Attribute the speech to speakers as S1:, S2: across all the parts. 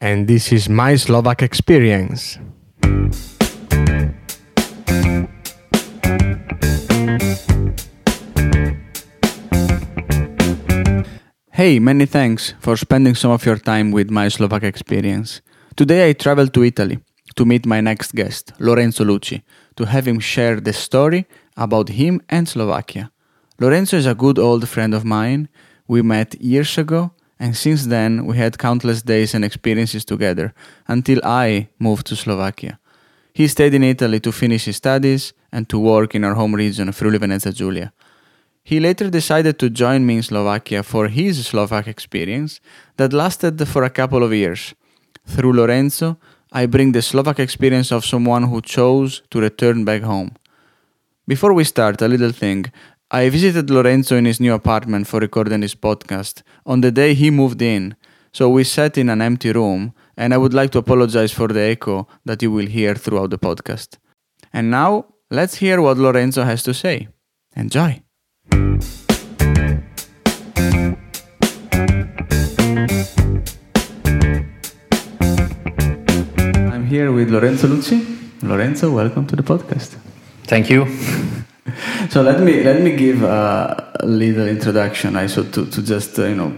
S1: and this is my Slovak experience.
S2: Hey, many thanks for spending some of your time with my Slovak experience. Today I traveled to Italy to meet my next guest, Lorenzo Lucci, to have him share the story about him and Slovakia. Lorenzo is a good old friend of mine. We met years ago, and since then we had countless days and experiences together until I moved to Slovakia. He stayed in Italy to finish his studies and to work in our home region, Friuli Venezia Giulia. He later decided to join me in Slovakia for his Slovak experience that lasted for a couple of years. Through Lorenzo, I bring the Slovak experience of someone who chose to return back home. Before we start, a little thing. I visited Lorenzo in his new apartment for recording this podcast on the day he moved in. So we sat in an empty room, and I would like to apologize for the echo that you will hear throughout the podcast. And now, let's hear what Lorenzo has to say. Enjoy! I'm here with Lorenzo Lucci. Lorenzo, welcome to the podcast.
S3: Thank you.
S2: So let me let me give a, a little introduction, I so to, to just uh, you know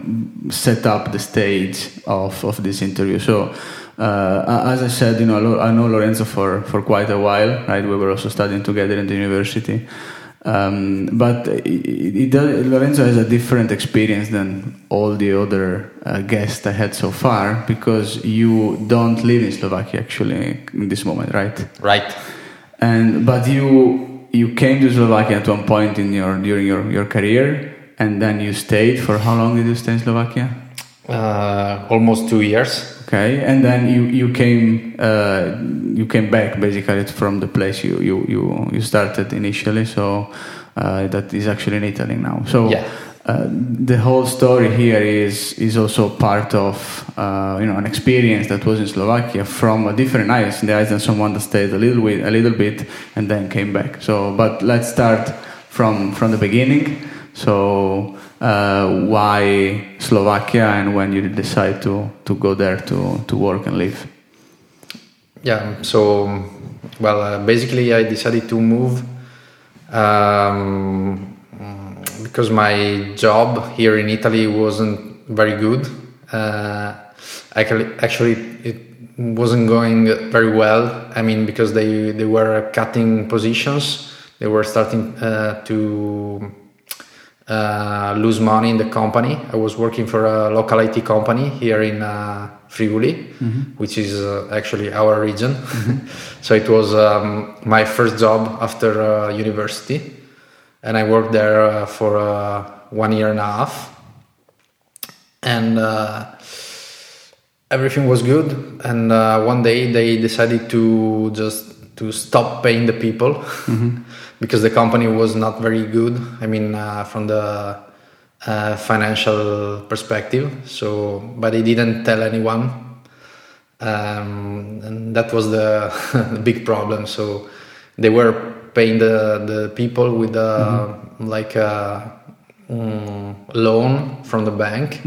S2: set up the stage of, of this interview. So uh, as I said, you know I know- Lorenzo for, for quite a while, right? We were also studying together in the university. Um, but it, it, does- Lorenzo has a different experience than all the other uh, guests I had so far because you don't live in Slovakia actually in this moment, right?
S3: Right.
S2: And but you you came to Slovakia at one point in your during your, your career, and then you stayed for how long did you stay in Slovakia?
S3: Uh, almost two years.
S2: Okay, and then you you came uh, you came back basically from the place you you you, you started initially. So uh, that is actually in Italy now. So.
S3: Yeah.
S2: Uh, the whole story here is is also part of uh, you know an experience that was in Slovakia from a different eyes, the eyes than someone that stayed a little bit, a little bit, and then came back. So, but let's start from from the beginning. So, uh, why Slovakia, and when you decide to to go there to to work and live?
S3: Yeah. So, well, uh, basically, I decided to move um, because my job here in Italy wasn't very good. Uh, actually, actually, it wasn't going very well. I mean, because they they were cutting positions. They were starting uh, to uh, lose money in the company. I was working for a local IT company here in uh, Friuli, which is uh, actually our region. so it was um, my first job after uh, university, and I worked there uh, for uh, one year and a half, and. Uh, everything was good. And uh, one day they decided to just to stop paying the people. Because the company was not very good. I mean uh, from the uh, financial perspective. So but they didn't tell anyone. Um, and that was the big problem. So they were paying the, the people with a, like a mm, loan from the bank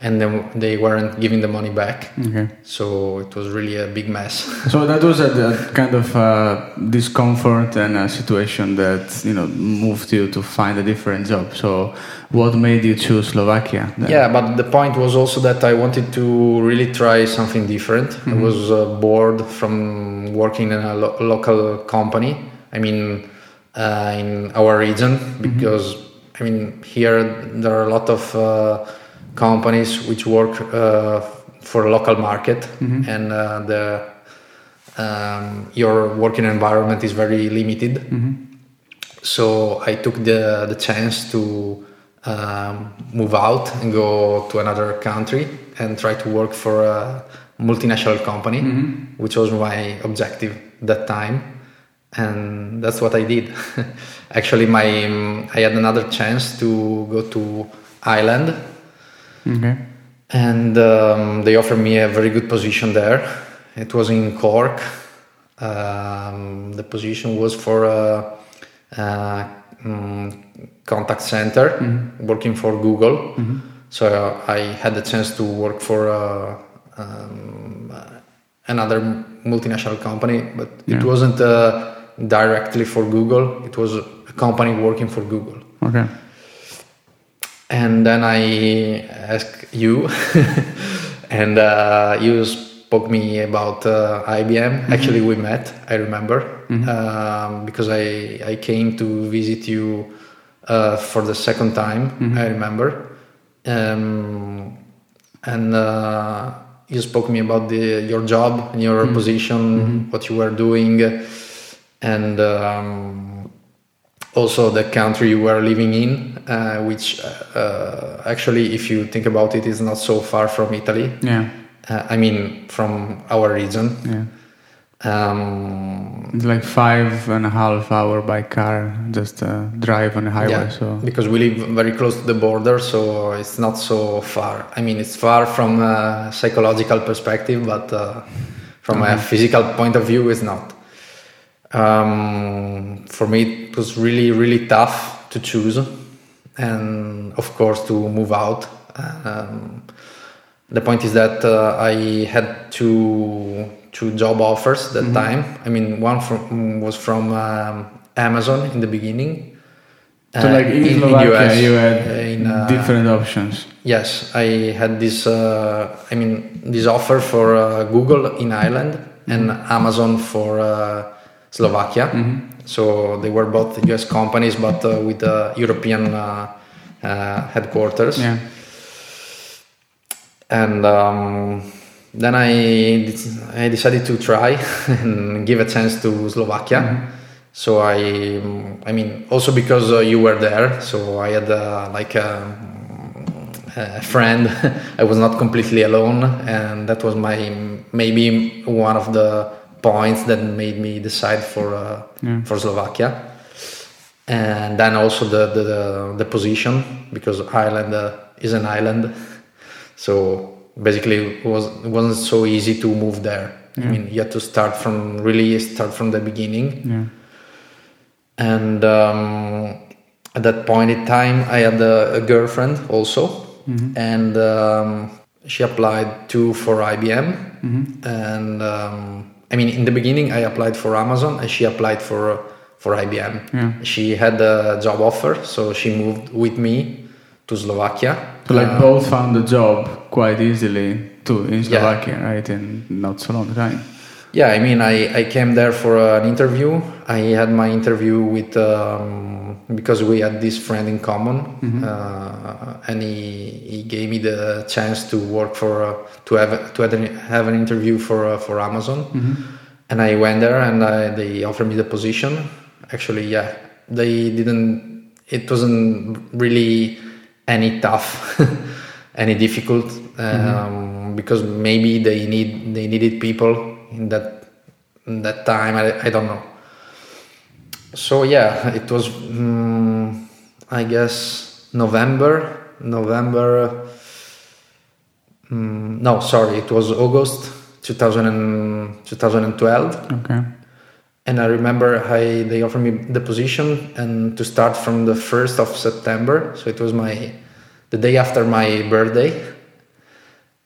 S3: and then they weren't giving the money back
S2: Okay.
S3: so it was really a big mess
S2: So that was a, a kind of uh, discomfort and a situation that you know moved you to find a different job. So what made you choose Slovakia? then?
S3: yeah but the point was also that i wanted to really try something different i was uh, bored from working in a lo- local company i mean uh, in our region because i mean here there are a lot of uh, companies which work uh, for local market and uh, the um, your working environment is very limited. So I took the the chance to um, move out and go to another country and try to work for a multinational company, which was my objective that time, and that's what I did. Actually, my um, I had another chance to go to Ireland,
S2: Okay.
S3: and um, they offered me a very good position there. It was in Cork. Um, the position was for a, a mm, contact center, working for Google. So I had the chance to work for a, um, another multinational company, but it wasn't uh, directly for Google. It was a company working for Google.
S2: Okay.
S3: And then I asked you, and uh, you spoke me about uh, IBM. Actually, we met. I remember um, because I I came to visit you uh, for the second time. I remember, um, and uh, you spoke me about the your job and your position, what you were doing, and. Um, also the country you were living in, uh, which uh, actually, if you think about it, is not so far from Italy.
S2: Yeah.
S3: Uh, I mean, from our region.
S2: Yeah.
S3: Um,
S2: It's like five and a half hour by car, just uh, drive on the highway.
S3: yeah,
S2: So
S3: because we live very close to the border, so it's not so far. I mean, it's far from a psychological perspective, but uh, from a physical point of view, it's not. Um, for me, it was really, really tough to choose, and of course, to move out. Um, the point is that uh, I had two two job offers that time. I mean, one from, was from um, Amazon in the beginning.
S2: So
S3: uh,
S2: like in, Slovakia, you had
S3: uh, in, uh,
S2: different options.
S3: Yes, I had this. Uh, I mean, this offer for uh, Google in Ireland and Amazon for Slovakia. So they were both U.S. companies, but uh, with uh, European uh, uh, headquarters.
S2: Yeah.
S3: And um, then I I decided to try and give a chance to Slovakia. So I I mean also because uh, you were there, so I had uh, like a, a friend. I was not completely alone, and that was my maybe one of the points that made me decide for uh, for Slovakia. And then also the the, the, the position because Ireland uh, is an island. So basically, it was it wasn't so easy to move there. I mean, you had to start from really start from the beginning.
S2: Yeah.
S3: And um, at that point in time, I had a, a girlfriend also, and um, she applied to for IBM. And um, I mean, in the beginning, I applied for Amazon, and she applied for for IBM.
S2: Yeah.
S3: She had a job offer, so she moved with me to Slovakia.
S2: So like
S3: Uh,
S2: both found a job quite easily too in
S3: Yeah.
S2: Slovakia, right? In not so long time.
S3: Yeah, I mean, I, I came there for an interview. I had my interview with um, because we had this friend in common, uh, and he, he gave me the chance to work for uh, to have to have an, have an interview for uh, for Amazon, and I went there and I, they offered me the position. Actually, yeah, they didn't. It wasn't really any tough, any difficult, um, because maybe they need they needed people in that in that time. I, I don't know. So yeah, it was mm, I guess November November. mm, no, sorry, it was August 2000 2012
S2: Okay.
S3: and I remember I they offered me the position and to start from the first of September. So it was my the day after my birthday,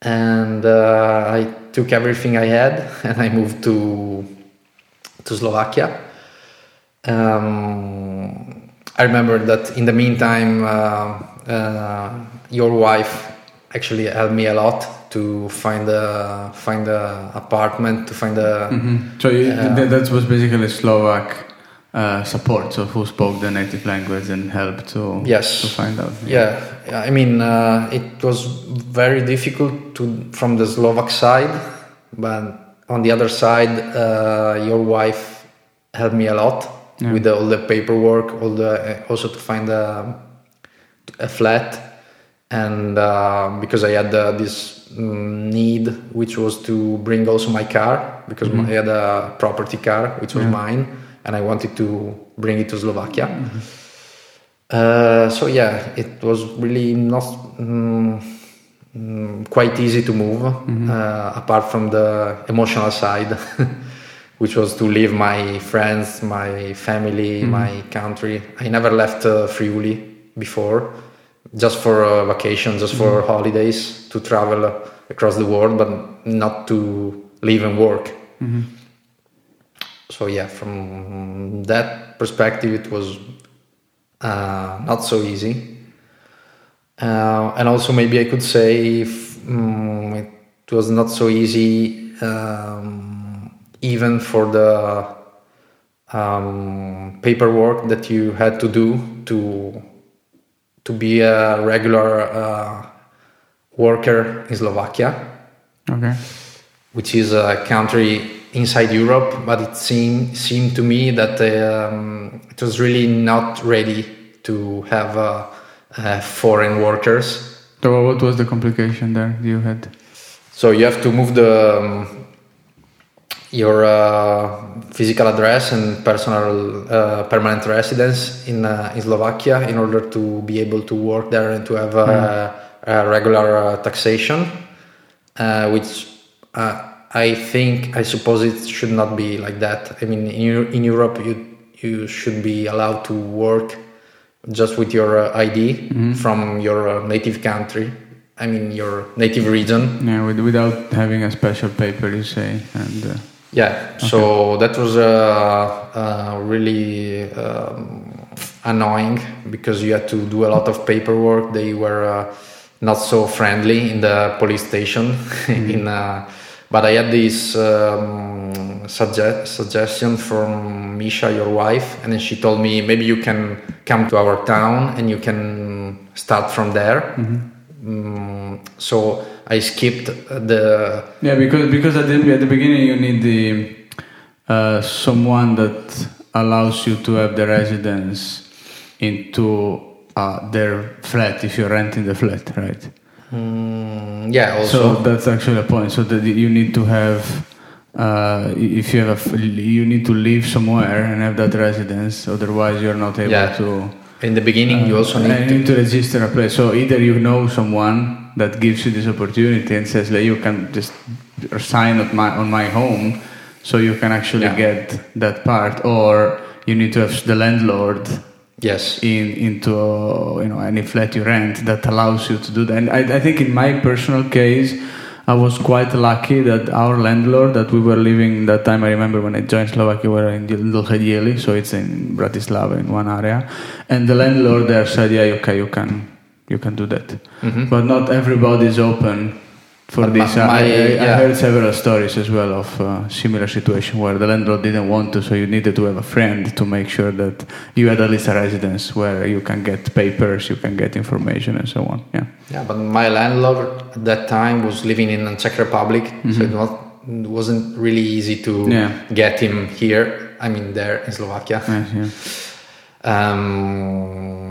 S3: and uh, I took everything I had and I moved to to Slovakia. Um, I remember that in the meantime, uh, uh, your wife actually helped me a lot to find a find a apartment to find a
S2: Mhm. So you, th- that was basically Slovak uh, support, so who spoke the native language and helped to
S3: Yes.
S2: to find out.
S3: Yeah, I mean, uh, it was very difficult to from the Slovak side, but on the other side, uh, your wife helped me a lot
S2: Yeah.
S3: with the, all the paperwork, all the also to find a, a flat, and uh, because I had uh, this mm, need, which was to bring also my car because I had a property car, which was mine, and I wanted to bring it to Slovakia. Uh, so yeah, it was really not mm, quite easy to move, uh, apart from the emotional side, which was to leave my friends, my family, my country. I never left uh, Friuli before, just for uh, vacation, just for holidays, to travel across the world, but not to live and work. So yeah, from that perspective, it was uh, not so easy. Uh, and also, maybe I could say if, mm, it was not so easy, um, even for the um, paperwork that you had to do to to be a regular uh, worker in Slovakia,
S2: Okay.
S3: which is a country inside Europe. But it seemed seemed to me that um, it was really not ready to have uh, uh, foreign workers.
S2: So what was the complication there you had?
S3: So you have to move the um, your uh, physical address and personal uh, permanent residence in uh, in Slovakia in order to be able to work there and to have uh, a regular uh, taxation, uh, which uh, I think I suppose it should not be like that. I mean, in, in Europe, you you should be allowed to work just with your uh, ID from your uh, native country. I mean, your native region.
S2: Yeah, with, without having a special paper, you say, and uh,
S3: Yeah, so that was uh, uh, really um, annoying because you had to do a lot of paperwork. They were uh, not so friendly in the police station. in uh, but I had this um, sugge- suggestion from Misha, your wife, and then she told me maybe you can come to our town and you can start from there. Mm, so I skipped the
S2: yeah, because because at the at the beginning you need the uh, someone that allows you to have the residence into uh, their flat if you're renting the flat, right?
S3: Mm, yeah,
S2: So that's actually a point. So that you need to have, uh, if you have a, you need to live somewhere and have that residence. Otherwise, you're not able
S3: Yeah.
S2: to.
S3: in the beginning, you also
S2: Uh,
S3: need to.
S2: need to register a place. So either you know someone that gives you this opportunity and says that you can just sign on my on my home, so you can actually
S3: Yeah.
S2: get that part, or you need to have the landlord
S3: Yes.
S2: in into you know any flat you rent that allows you to do that. And I, I think in my personal case, I was quite lucky that our landlord that we were living that time. I remember when I joined Slovakia, we were in Dlhé diely, so it's in Bratislava in one area, and the landlord there said, "Yeah, okay, you can you can do that," mm-hmm. but not everybody is open. For
S3: But
S2: this,
S3: my-
S2: I, I, I
S3: yeah.
S2: heard several stories as well of uh, similar situation where the landlord didn't want to, so you needed to have a friend to make sure that you had at least a residence where you can get papers, you can get information, and so on. Yeah.
S3: Yeah, but my landlord at that time was living in the Czech Republic, so it, not, it wasn't really easy to
S2: Yeah.
S3: get him here. I mean, there in Slovakia.
S2: Yes, yeah.
S3: Um,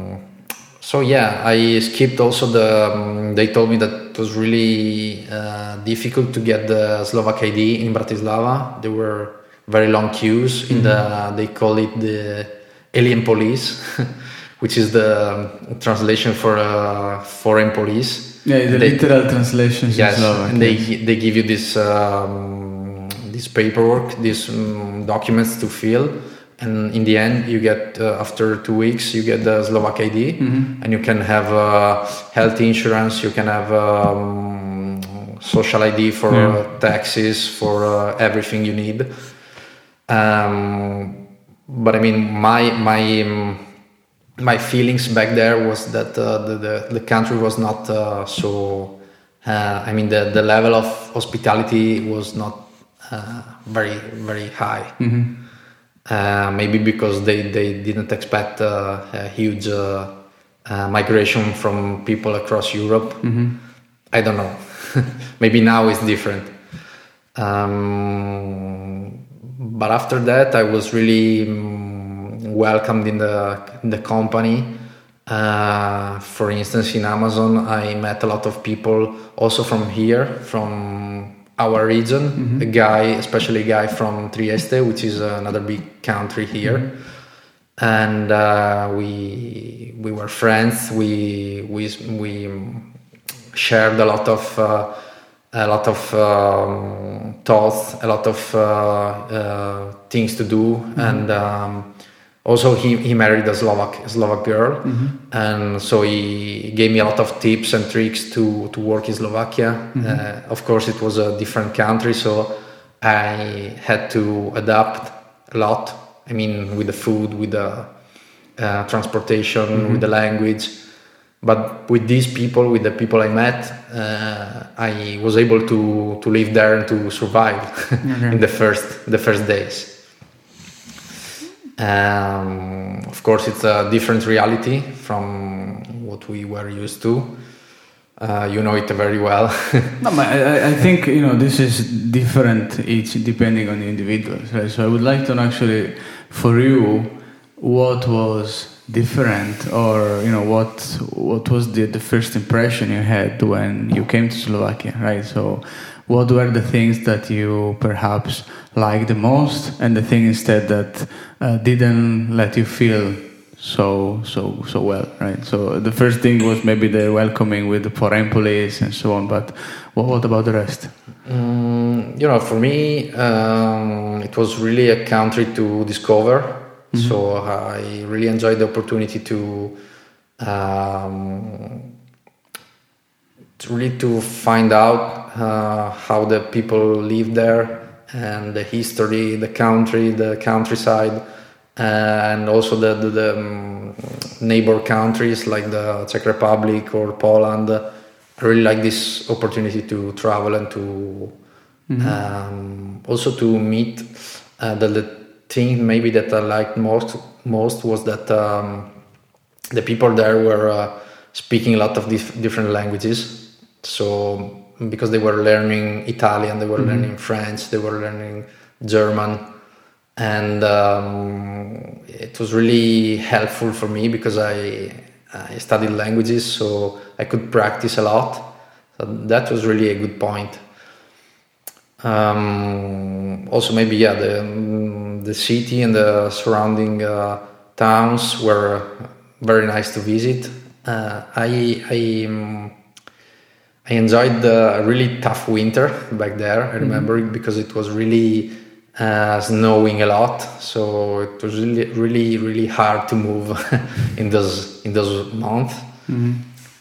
S3: so yeah, I skipped also the. Um, they told me that it was really uh, difficult to get the Slovak ID in Bratislava. There were very long queues in the. They call it the alien police, which is the um, translation for uh, foreign police.
S2: Yeah, the
S3: They-
S2: literal translations
S3: Yes,
S2: Slovak.
S3: and they they give you this um, this paperwork, these um, documents to fill, and in the end, you get uh, after two weeks, you get the Slovak ID,
S2: Mm-hmm.
S3: and you can have uh, health insurance, you can have um, social ID for
S2: Yeah.
S3: uh, taxes, for uh, everything you need. Um, but I mean, my my. Um, my feelings back there was that uh, the, the the country was not uh, so. Uh, I mean, the the level of hospitality was not uh, very very high. Uh, maybe because they they didn't expect uh, a huge uh, uh, migration from people across Europe. I don't know. maybe now it's different. Um, but after that, I was really mm, welcomed in the in the company. Uh, for instance, in Amazon, I met a lot of people also from here, from our region. A guy, especially a guy from Trieste, which is another big country here, and uh, we we were friends. We we we shared a lot of uh, a lot of um, thoughts, a lot of uh, uh, things to do, and um, also he, he married a Slovak a Slovak girl, and so he gave me a lot of tips and tricks to to work in Slovakia. Uh, of course, it was a different country, so I had to adapt a lot. I mean, with the food, with the uh, transportation, with the language. But with these people, with the people I met, uh, I was able to to live there and to survive in the first the first days. Um, of course, it's a different reality from what we were used to. Uh, you know it very well.
S2: No, but I, I think you know this is different each depending on the individuals, right? So I would like to know actually, for you, what was different, or you know what what was the, the first impression you had when you came to Slovakia, right? So, what were the things that you perhaps liked the most, and the thing instead that uh, didn't let you feel so so so well, right? So the first thing was maybe the welcoming with the foreign police and so on. But what, what about the rest?
S3: Mm, you know, for me, um, it was really a country to discover. So I really enjoyed the opportunity to, um, to really to find out uh, how the people live there and the history, the country, the countryside, and also the, the, the um, neighbor countries like the Czech Republic or Poland. I really like this opportunity to travel and to um, also to meet. Uh, the, the thing maybe that I liked most most was that um, the people there were uh, speaking a lot of dif- different languages. So because they were learning Italian, they were learning French, they were learning German, and um, it was really helpful for me because I I studied languages, so I could practice a lot. So that was really a good point. Um, also, maybe yeah, the the city and the surrounding uh, towns were very nice to visit. Uh, I I um, I enjoyed the really tough winter back there. I remember it because it was really uh, snowing a lot, so it was really really really hard to move in those in those months.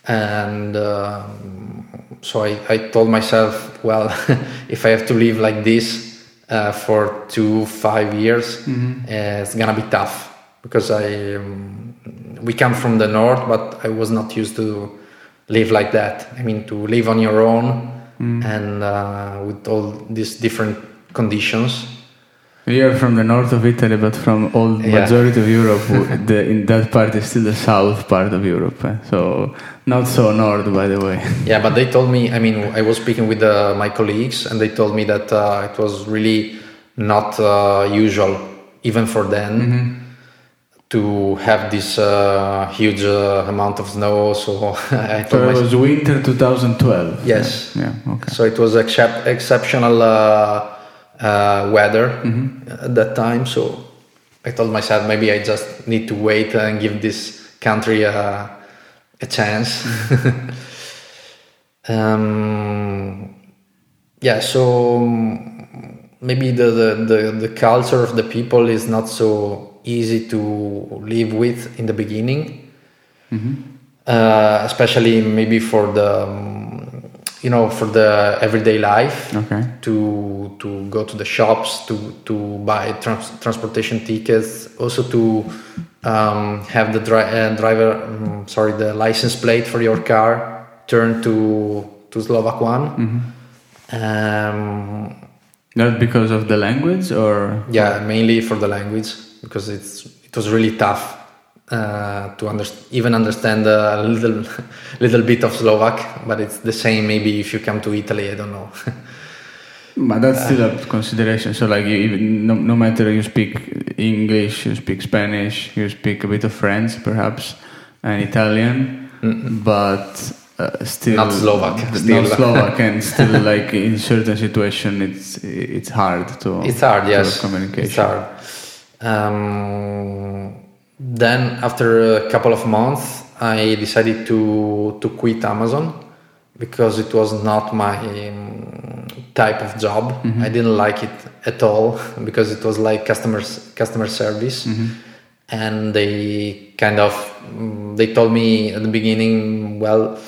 S3: And um, so I, I told myself, well, if I have to live like this uh, for two five years, uh, it's gonna be tough because I um, we come from the north, but I was not used to live like that. I mean, to live on your own and uh, with all these different conditions.
S2: We are from the north of Italy, but from all
S3: Yeah.
S2: majority of Europe, the, in that part is still the south part of Europe. eh? So not so north, by the way.
S3: Yeah, but they told me. I mean, I was speaking with uh, my colleagues, and they told me that uh, it was really not uh, usual, even for them, to have this uh, huge uh, amount of snow. So I
S2: So it was winter 2012.
S3: Yes.
S2: Yeah. yeah, Okay.
S3: So it was excep- exceptional uh, uh, weather at that time. So I told myself maybe I just need to wait and give this country a, a chance. um, yeah. So maybe the, the, the, the culture of the people is not so easy to live with in the beginning. Uh, especially maybe for the um, you know for the everyday life.
S2: Okay.
S3: to to go to the shops to to buy trans- transportation tickets. Also to um, have the dri- uh, driver um, sorry the license plate for your car turn to to Slovak one. Um,
S2: Not because of the language, or?
S3: Yeah mainly for the language because it's it was really tough uh, to under- even understand a little little bit of Slovak but it's the same maybe if you come to Italy I don't know
S2: But that's still a consideration. So, like, you, even no, no matter you speak English, you speak Spanish, you speak a bit of French, perhaps, and Italian, but uh, still
S3: Not Slovak,
S2: Not. Slovak, and still, like, in certain situation, it's it's hard to.
S3: it's hard yes
S2: communication.
S3: it's hard um, then after a couple of months I decided to to quit Amazon because it was not my um, type of job. I didn't like it at all because it was like customers customer service. And they kind of mm, they told me at the beginning, well,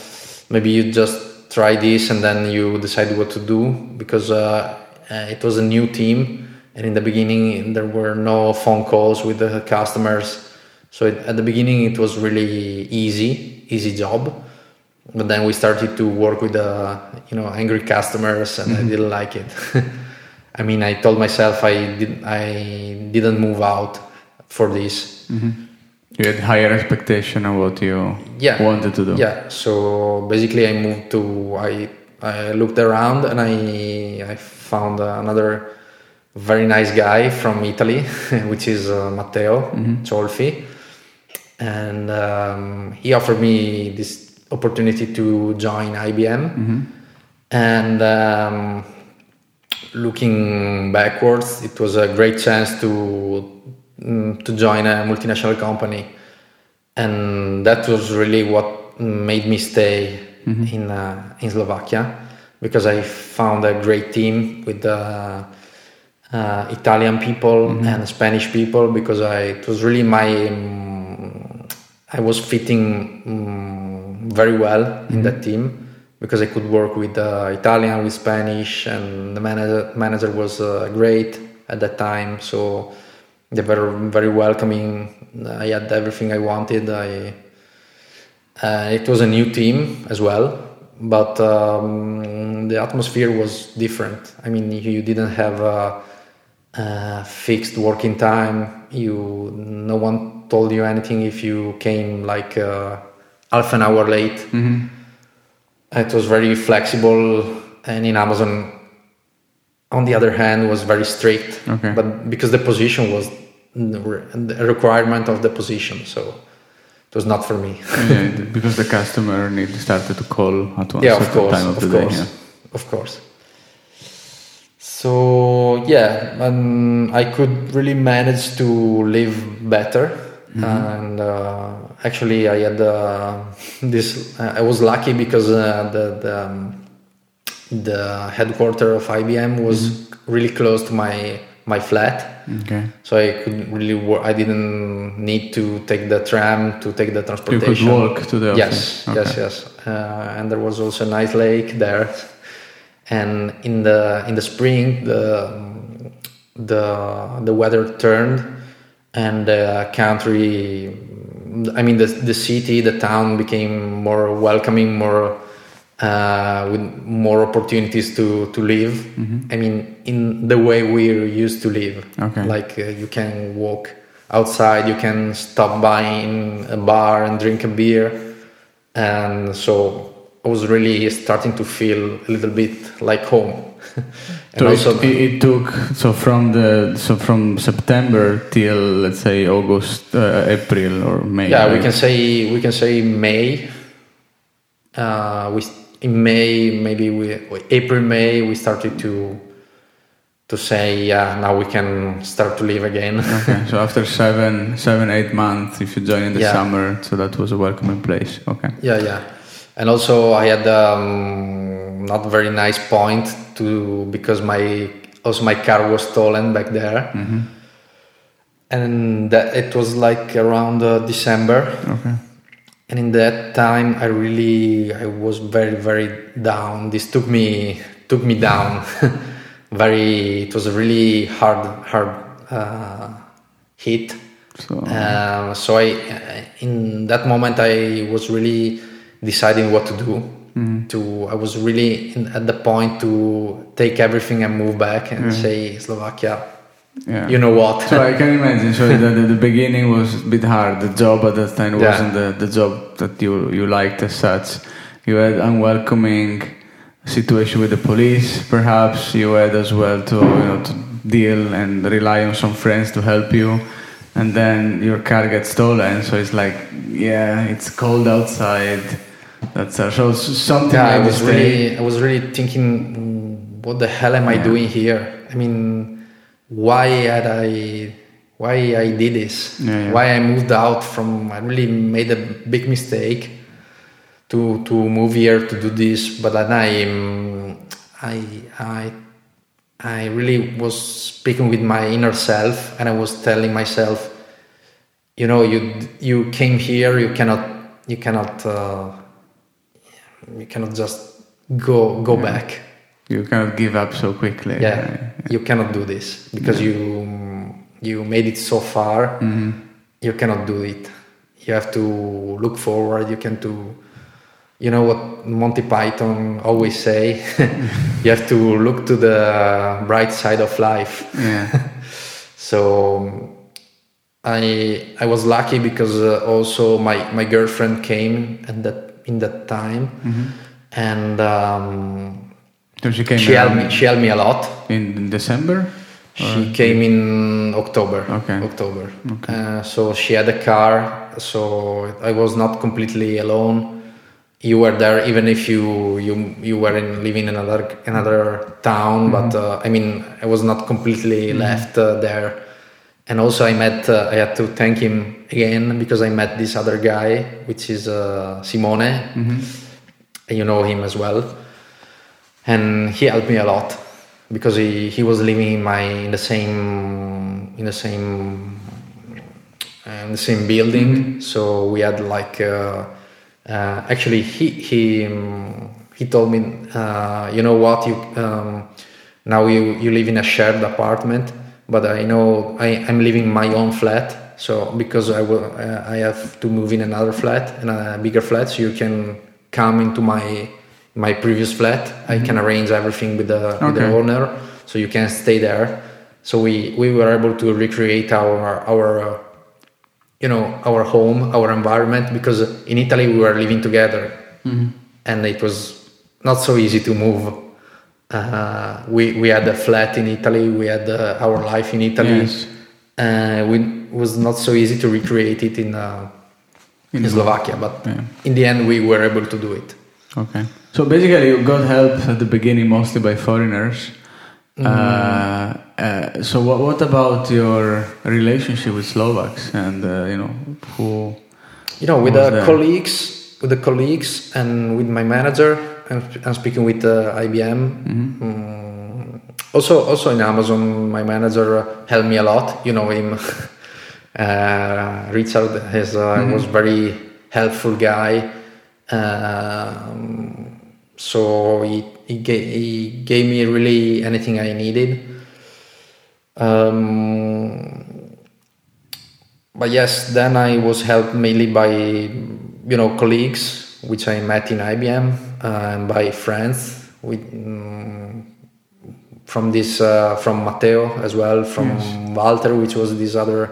S3: maybe you just try this and then you decide what to do because uh, it was a new team, and in the beginning there were no phone calls with the customers. So it, at the beginning it was really easy, easy job but then we started to work with uh, you know angry customers and
S2: Mm-hmm.
S3: I didn't like it. I mean, I told myself I didn't, I didn't move out for this.
S2: You had higher expectation of what you
S3: Yeah.
S2: wanted to do.
S3: Yeah. So basically, I moved to I I looked around and I I found another very nice guy from Italy, which is uh, Matteo Ciolfi, and um, he offered me this opportunity to join IBM, and. Um, looking backwards, it was a great chance to mm, to join a multinational company, and that was really what made me stay in uh, in Slovakia because I found a great team with uh, uh, Italian people and Spanish people because I it was really my um, I was fitting um, very well in that team because I could work with uh, Italian, with Spanish, and the manager manager was uh, great at that time. So they were very welcoming. I had everything I wanted. I uh, it was a new team as well, but um, the atmosphere was different. I mean, you, you didn't have a fixed working time. You no one told you anything if you came like uh, half an hour late. It was very flexible, and in Amazon, on the other hand, was very strict.
S2: Okay.
S3: But because the position was the requirement of the position, so it was not for me.
S2: Yeah, because the customer need started to call at one
S3: yeah, of
S2: certain
S3: course,
S2: time of,
S3: of
S2: the day.
S3: course,
S2: yeah.
S3: of course. So yeah, and I could really manage to live better. And uh, actually, I had uh, this. I was lucky because uh, the the, um, the headquarter of IBM was really close to my my flat.
S2: Okay.
S3: So I could really work. I didn't need to take the tram to take the
S2: You
S3: transportation.
S2: could walk to the
S3: Yes,
S2: office.
S3: yes, yes. Uh, and there was also a nice lake there. And in the in the spring, the the the weather turned, and the country. I mean, the the city, the town became more welcoming, more uh, with more opportunities to to live. I mean, in the way we're used to live.
S2: Okay.
S3: Like uh, you can walk outside, you can stop by in a bar and drink a beer, and so I was really starting to feel a little bit like home. and
S2: So
S3: also,
S2: it, it, took so from the so from September till let's say August, uh, April or May.
S3: yeah, we can say we can say May. Uh, we in May maybe we April May we started to to say yeah now we can start to live again.
S2: Okay, so after seven, seven, eight months, if you join in the
S3: Yeah.
S2: summer, so that was a welcoming place. Okay.
S3: Yeah, yeah. And also I had um, not very nice point to because my also my car was stolen back there, and that it was like around uh, December,
S2: Okay.
S3: and in that time I really I was very very down. This took me took me down. very it was a really hard hard uh, hit.
S2: So
S3: Um, so I, in that moment, I was really deciding what to do. Mm-hmm. To I was really in, at the point to take everything and move back and mm-hmm. say Slovakia.
S2: yeah.
S3: You know what?
S2: So I can imagine. So the, the, the beginning was a bit hard. The job at that time
S3: Yeah.
S2: wasn't the, the job that you you liked as such. You had unwelcoming situation with the police. Perhaps you had as well to you know to deal and rely on some friends to help you. And then your car gets stolen. So it's like, yeah, it's cold outside. That's uh, so something.
S3: yeah, I was really I was really thinking, what the hell am I
S2: Yeah.
S3: doing here? I mean, why had I? Why I did this?
S2: Yeah.
S3: Why I moved out from? I really made a big mistake to to move here to do this, but then I I I I really was speaking with my inner self, and I was telling myself, you know you you came here you cannot you cannot uh, you cannot just go go back.
S2: You cannot give up so quickly.
S3: yeah.
S2: Right?
S3: you cannot do this because you you made it so far.
S2: Mm-hmm.
S3: you cannot do it. You have to look forward. You can to you know what monty python always say? You have to look to the bright side of life.
S2: Yeah.
S3: so i i was lucky because uh, also my my girlfriend came at that in that time and um,
S2: So she came
S3: she helped me she helped me a lot
S2: in December.
S3: she came in October.
S2: Okay.
S3: October. Uh, so she had a car, so I was not completely alone. You were there, even if you you you were in, living in another another town. But uh, I mean, I was not completely left uh, there. And also, I met. Uh, I had to thank him again because I met this other guy, which is uh, Simone. You know him as well and he helped me a lot because he, he was living in my in the same in the same in the same building so we had like uh, uh, actually he he um, he told me uh, you know what you um, now you you live in a shared apartment but I know I, I'm living my own flat so because I will uh, I have to move in another flat in a bigger flat so you can come into my my previous flat. I can arrange everything with the with the owner so you can stay there. So we we were able to recreate our our uh, you know our home our environment because in italy we were living together. And it was not so easy to move uh, we we had a flat in italy we had uh, our life in italy
S2: Yes.
S3: uh, we, it was not so easy to recreate it in uh, in, slovakia but
S2: Yeah.
S3: in the end we were able to do it
S2: Okay. So basically, you got help at the beginning mostly by foreigners.
S3: Mm-hmm.
S2: Uh, uh, so what, what about your relationship with Slovaks and uh, you know who?
S3: you know with the
S2: there?
S3: colleagues with the colleagues and with my manager i'm, I'm speaking with uh, ibm Mm, also also in amazon my manager helped me a lot you know him. Uh, richard is uh, was very helpful guy. Um, so he, he, gave, he gave me really anything i needed. Um, but yes, then I was helped mainly by you know colleagues which I met in IBM uh, and by friends with mm, from this uh, from Matteo as well from Walter, which was this other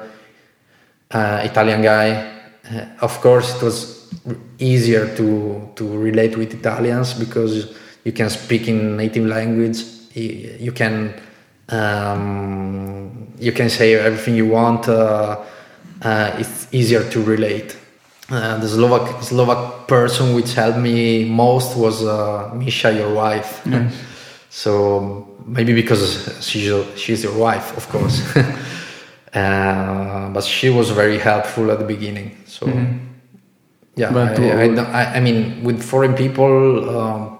S3: uh, Italian guy. Uh, of course, it was easier to to relate with Italians because you can speak in native language. You, you can um, you can say everything you want. Uh, uh, it's easier to relate. Uh, the Slovak Slovak person which helped me most was uh, Misha, your wife. so maybe because she's she's your wife, of course. uh, but she was very helpful at the beginning. So yeah,
S2: But
S3: I, I, I, I mean, with foreign people, um,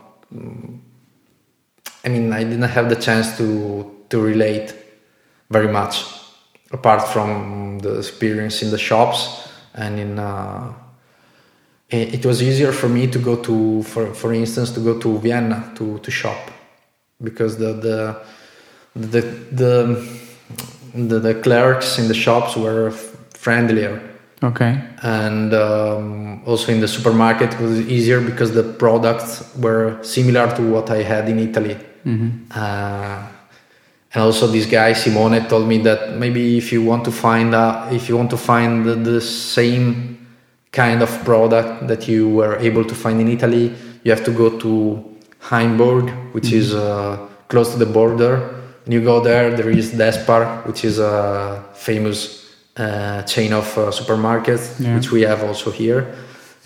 S3: I mean, I didn't have the chance to to relate very much, apart from the experience in the shops and in. Uh, it, was easier for me to go to, for for instance, to go to Vienna to to shop, because the the the the the, the clerks in the shops were friendlier
S2: Okay.
S3: and um, also in the supermarket it was easier because the products were similar to what I had in Italy. Uh, and also this guy Simone told me that maybe if you want to find uh, if you want to find the, the same kind of product that you were able to find in Italy, you have to go to Hainburg, which is uh, close to the border. And you go there, there is Despar, which is a famous uh, chain of uh, supermarkets,
S2: Yeah.
S3: which we have also here.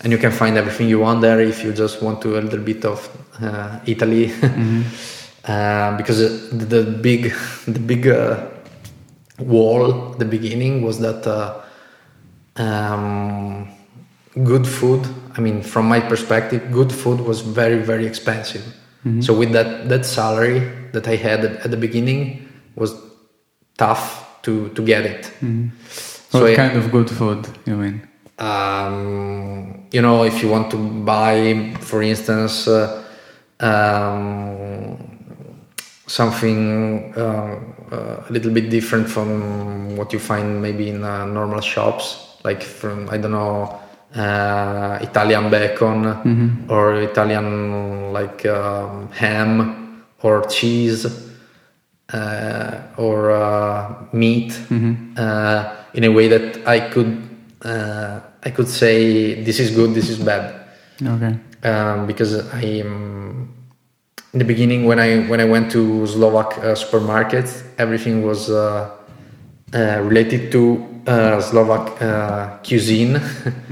S3: And you can find everything you want there if you just want to a little bit of uh, Italy. uh, because the, the big, the big uh, wall at the beginning was that uh, um, good food. I mean, from my perspective, good food was very, very expensive. So with that that salary that I had at, the beginning was tough to to get it.
S2: What
S3: I-
S2: kind of good food you mean?
S3: um, you know, if you want to buy, for instance, uh, um, something uh, uh, a little bit different from what you find maybe in uh, normal shops, like from I don't know uh, Italian bacon or Italian like um, ham or cheese uh, or uh, meat. Uh, in a way that I could uh, I could say this is good, this is bad.
S2: Okay.
S3: um, because I um, in the beginning when I when I went to Slovak uh, supermarkets, everything was uh, uh, related to uh, Slovak uh, cuisine,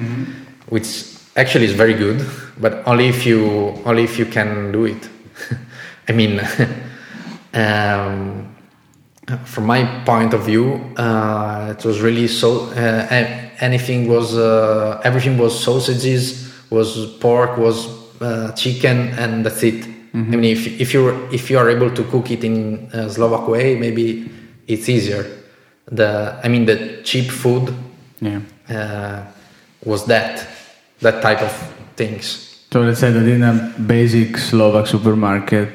S3: which actually is very good, but only if you only if you can do it. I mean, um, from my point of view, uh, it was really so. Uh, anything was uh, everything was sausages, was pork, was uh, chicken, and that's it. I mean, if if you if you are able to cook it in a Slovak way, maybe it's easier. The I mean, the cheap food
S2: Yeah.
S3: uh, was that that type of things.
S2: So let's say that in a basic Slovak supermarket,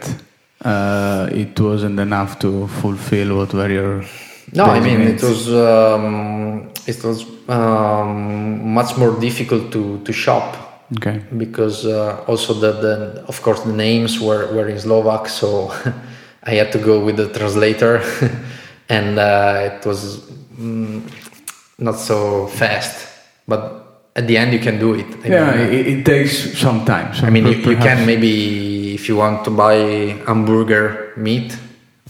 S2: uh, it wasn't enough to fulfill what were your.
S3: No, I mean
S2: needs.
S3: it was um, it was um, much more difficult to to shop
S2: Okay.
S3: because uh, also the, the of course the names were, were in Slovak, so I had to go with the translator, and uh, it was mm, not so fast. But at the end, you can do it. I
S2: Yeah,
S3: mean,
S2: it, it takes some time.
S3: I mean, you, you can maybe if you want to buy hamburger meat,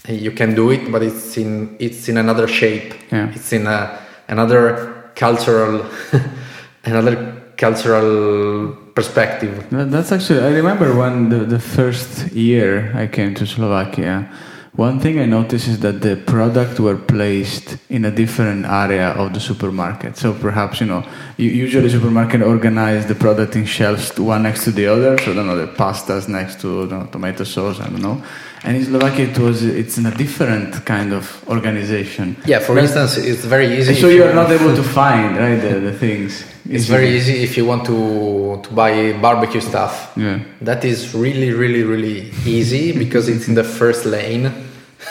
S3: you can do it, but it's in it's in another shape.
S2: Yeah.
S3: It's in a, another cultural another cultural perspective.
S2: That's actually, I remember when the, the first year I came to Slovakia, one thing I noticed is that the product were placed in a different area of the supermarket. So perhaps, you know, usually supermarket organize the product in shelves one next to the other. So, I don't know, the pastas next to, I know, tomato sauce, I don't know. And in Slovakia, it was, it's in a different kind of organization.
S3: Yeah, for
S2: That's-
S3: instance, it's very easy.
S2: So you are not able to find, right, the, the things.
S3: It's very easy if you want to to buy barbecue stuff.
S2: Yeah.
S3: That is really, really, really easy because it's in the first lane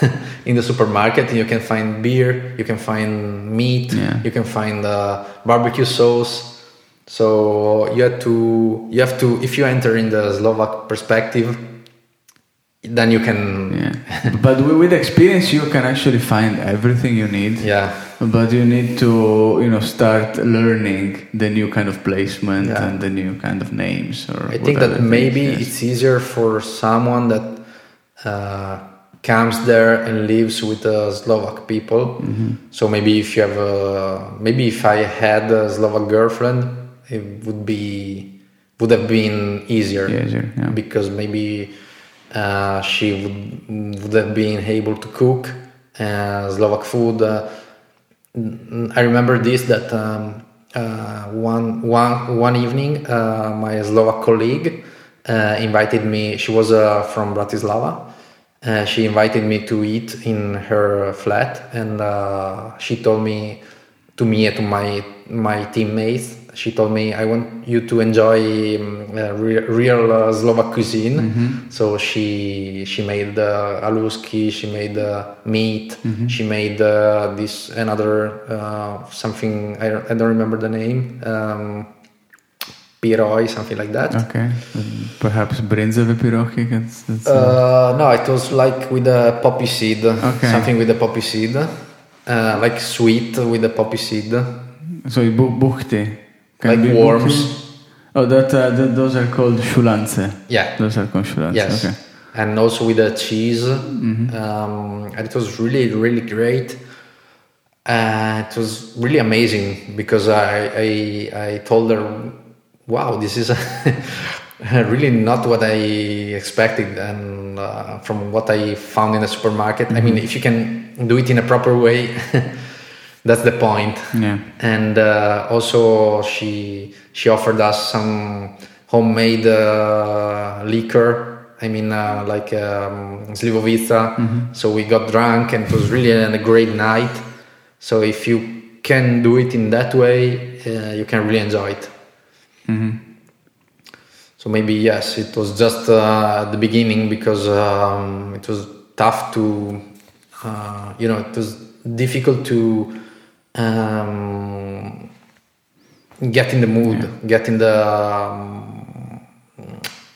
S3: in the supermarket. And you can find beer, you can find meat,
S2: Yeah.
S3: you can find uh, barbecue sauce. So you have to, you have to, if you enter in the Slovak perspective, then you can,
S2: Yeah, but with experience, you can actually find everything you need.
S3: yeah,
S2: But you need to, you know, start learning the new kind of placement
S3: Yeah.
S2: and the new kind of names. Or
S3: I think that maybe
S2: yes.
S3: it's easier for someone that uh, comes there and lives with the Slovak people.
S2: Mm-hmm.
S3: So maybe if you have a, maybe if I had a Slovak girlfriend, it would be would have been easier
S2: easier. Yeah.
S3: because maybe uh, she would would have been able to cook uh, Slovak food. Uh, I remember this that um, uh, one one one evening, uh, my Slovak colleague invited me. She was from Bratislava. She invited me to eat in her flat, and she told me to me and to my my teammates. She told me, "I want you to enjoy um, uh, re- real uh, Slovak cuisine." So she she made the aluski, she made meat, she made uh, this another uh, something I don't, I don't remember the name. Um, piroi, something like that.
S2: Okay. Perhaps bryndzové pirohy. That's, that's, uh,
S3: Uh, no, it was like with a poppy seed.
S2: Okay.
S3: Something with a poppy seed. Uh, like sweet with a poppy seed.
S2: so bu- buchty. Can
S3: like worms.
S2: Oh, that, uh, th- those are called šúľance.
S3: Yeah.
S2: Those are called šúľance.
S3: Yes.
S2: Okay.
S3: And also with the cheese. Um, and it was really, really great. Uh, it was really amazing because I, I, I told her, wow, this is really not what I expected. And uh, from what I found in the supermarket, I mean, if you can do it in a proper way, that's the point.
S2: Yeah.
S3: and uh, also she she offered us some homemade uh, liquor. I mean uh, like um, slivovica. So we got drunk and it was really a great night. So if you can do it in that way, uh, you can really enjoy it.
S2: hmm
S3: So maybe yes, it was just uh, at the beginning because um, it was tough to, uh, you know, it was difficult to um, get in the mood, get in the. Um,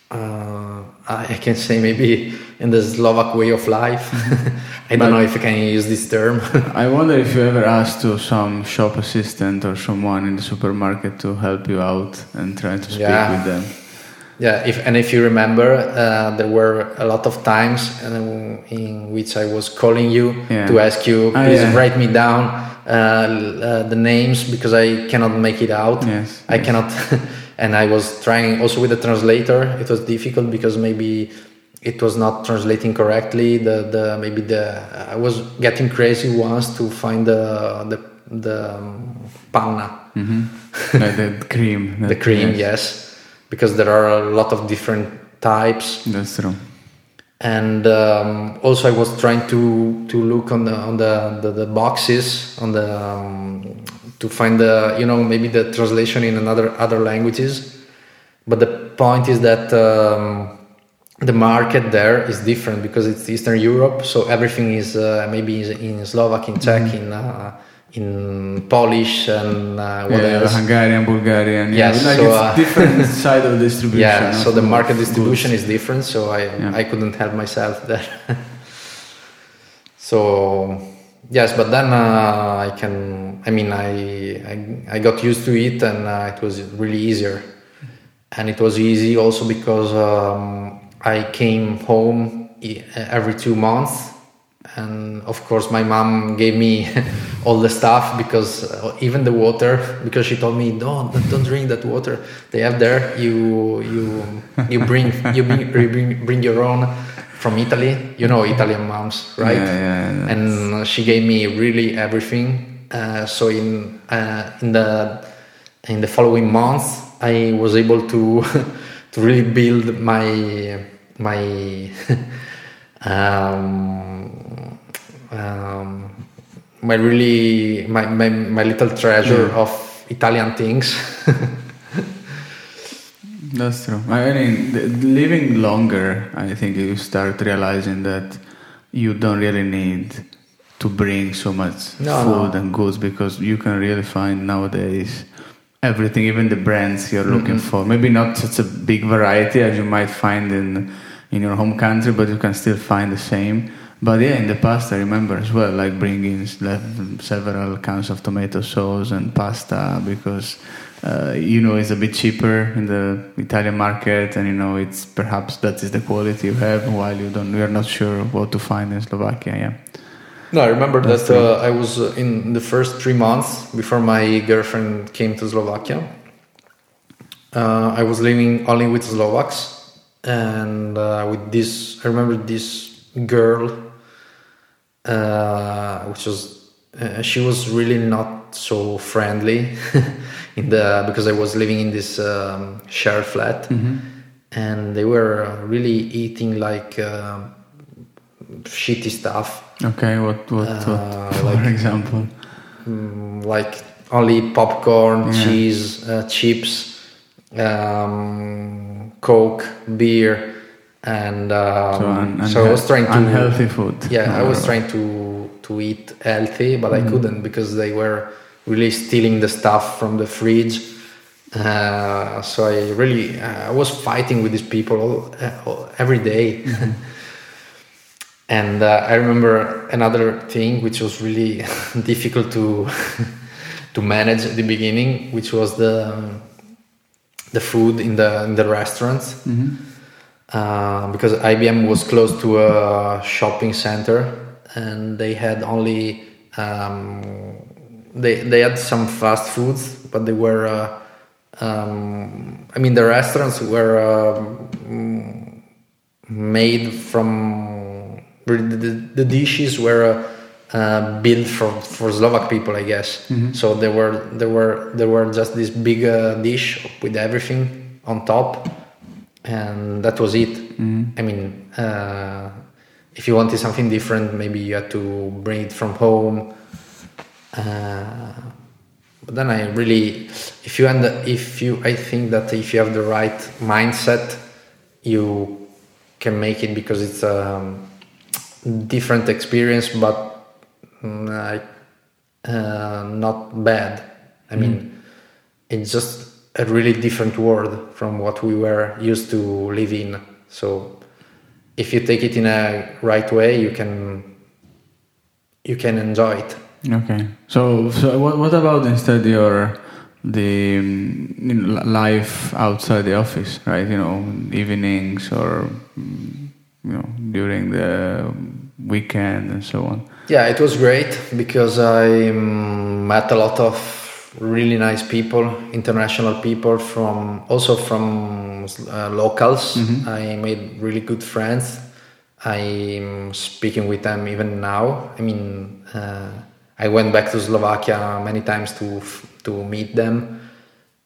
S3: uh, I can say maybe in the Slovak way of life. I don't know if I can use this term.
S2: I wonder if you ever asked to some shop assistant or someone in the supermarket to help you out and try to speak
S3: Yeah.
S2: with them.
S3: Yeah, if and if you remember, uh, there were a lot of times uh, in which I was calling you
S2: Yeah.
S3: to ask you,
S2: Ah,
S3: please
S2: yeah.
S3: write me down the names because I cannot make it out.
S2: Yes,
S3: I
S2: yes.
S3: cannot, and I was trying also with the translator. It was difficult because maybe it was not translating correctly. The the maybe the I was getting crazy once to find the the the um, panna
S2: hmm like the cream.
S3: the cream
S2: yes,
S3: yes because there are a lot of different types
S2: That's true.
S3: And um, also i was trying to to look on the on the the, the boxes on the um, to find the you know maybe the translation in another other languages. But the point is that um, the market there is different because it's eastern europe. So everything is uh, maybe in slovak in czech in uh, in polish and uh, what
S2: yeah,
S3: else
S2: Hungarian, Bulgarian. Yeah,
S3: Yes,
S2: like
S3: so,
S2: it's
S3: uh,
S2: different side of distribution.
S3: yeah so the market
S2: goods.
S3: distribution is different so i
S2: Yeah.
S3: i couldn't help myself there so yes but then uh, i can i mean I, I i got used to it and uh, it was really easier and it was easy also because um, i came home every two months and of course my mom gave me all the stuff because uh, even the water because she told me don't don't drink that water. They have there. You you you bring you bring, bring, bring your own from italy. You know italian moms right?
S2: Yeah, yeah, yeah,
S3: and she gave me really everything. Uh, so in uh, in the in the following months i was able to to really build my my um, um, my really my, my, my little treasure of Italian things.
S2: That's true. I mean, living longer, I think you start realizing that you don't really need to bring so much
S3: No,
S2: food
S3: no.
S2: and goods because you can really find nowadays everything, even the brands you're looking for. Maybe not such a big variety as you might find in in your home country, but you can still find the same. But yeah, in the past, I remember as well, like bringing several cans of tomato sauce and pasta because uh, you know it's a bit cheaper in the Italian market, and you know it's perhaps that is the quality you have, while you don't, you're not sure what to find in Slovakia. Yeah,
S3: No, I remember
S2: That's
S3: that uh, I was uh, in the first three months before my girlfriend came to Slovakia. Uh, I was living only with Slovaks, and uh, with this, I remember this girl, uh, which was uh, she was really not so friendly in the because I was living in this um, share flat, and they were really eating like. Uh, shitty stuff
S2: Okay, what what,
S3: Uh,
S2: what for
S3: like-
S2: example?
S3: mm, like only popcorn,
S2: Yeah.
S3: cheese, uh, chips, um, coke, beer, and um,
S2: so, un-
S3: so I was trying to
S2: unhealthy food.
S3: Yeah, I was trying to to eat healthy, but I
S2: Mm-hmm.
S3: couldn't because they were really stealing the stuff from the fridge. Uh, so I really uh, I was fighting with these people all, uh, all- every day.
S2: Mm-hmm.
S3: and uh, I remember another thing which was really difficult to to manage at the beginning, which was the the food in the in the restaurants
S2: Mhm.
S3: Uh, because IBM was close to a shopping center and they had only um, they they had some fast foods, but they were uh, um, I mean the restaurants were um, made from the, the, dishes were uh, uh, built for for Slovak people, I guess. So there were there were there were just this big uh, dish with everything on top, and that was it. I mean, uh, if you wanted something different, maybe you had to bring it from home. Uh, but then I really, if you end, if you, I think that if you have the right mindset, you can make it because it's a different experience, but mm, uh, not bad. I mean, mm. it's just a really different world from what we were used to live in. So, if you take it in a right way, you can you can enjoy it.
S2: Okay. So, so what, what about instead your the mm, you know, life outside the office, right? You know, evenings or mm, you know during the weekend and so on.
S3: Yeah, it was great because I mm, met a lot of really nice people, international people from also from uh, locals. Mm-hmm. I made really good friends. I'm speaking with them even now. I mean. Uh, I went back to Slovakia many times to to meet them.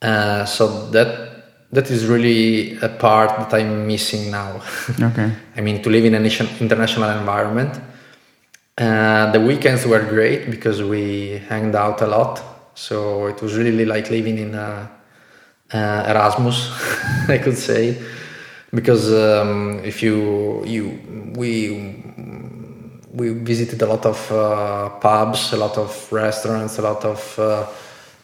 S3: Uh, so that that is really a part that I'm missing now.
S2: Okay.
S3: I mean, to live in an international environment. Uh, the weekends were great because we hanged out a lot. So it was really like living in a, uh, Erasmus, I could say, because um, if you you we we visited a lot of uh, pubs, a lot of restaurants, a lot of uh,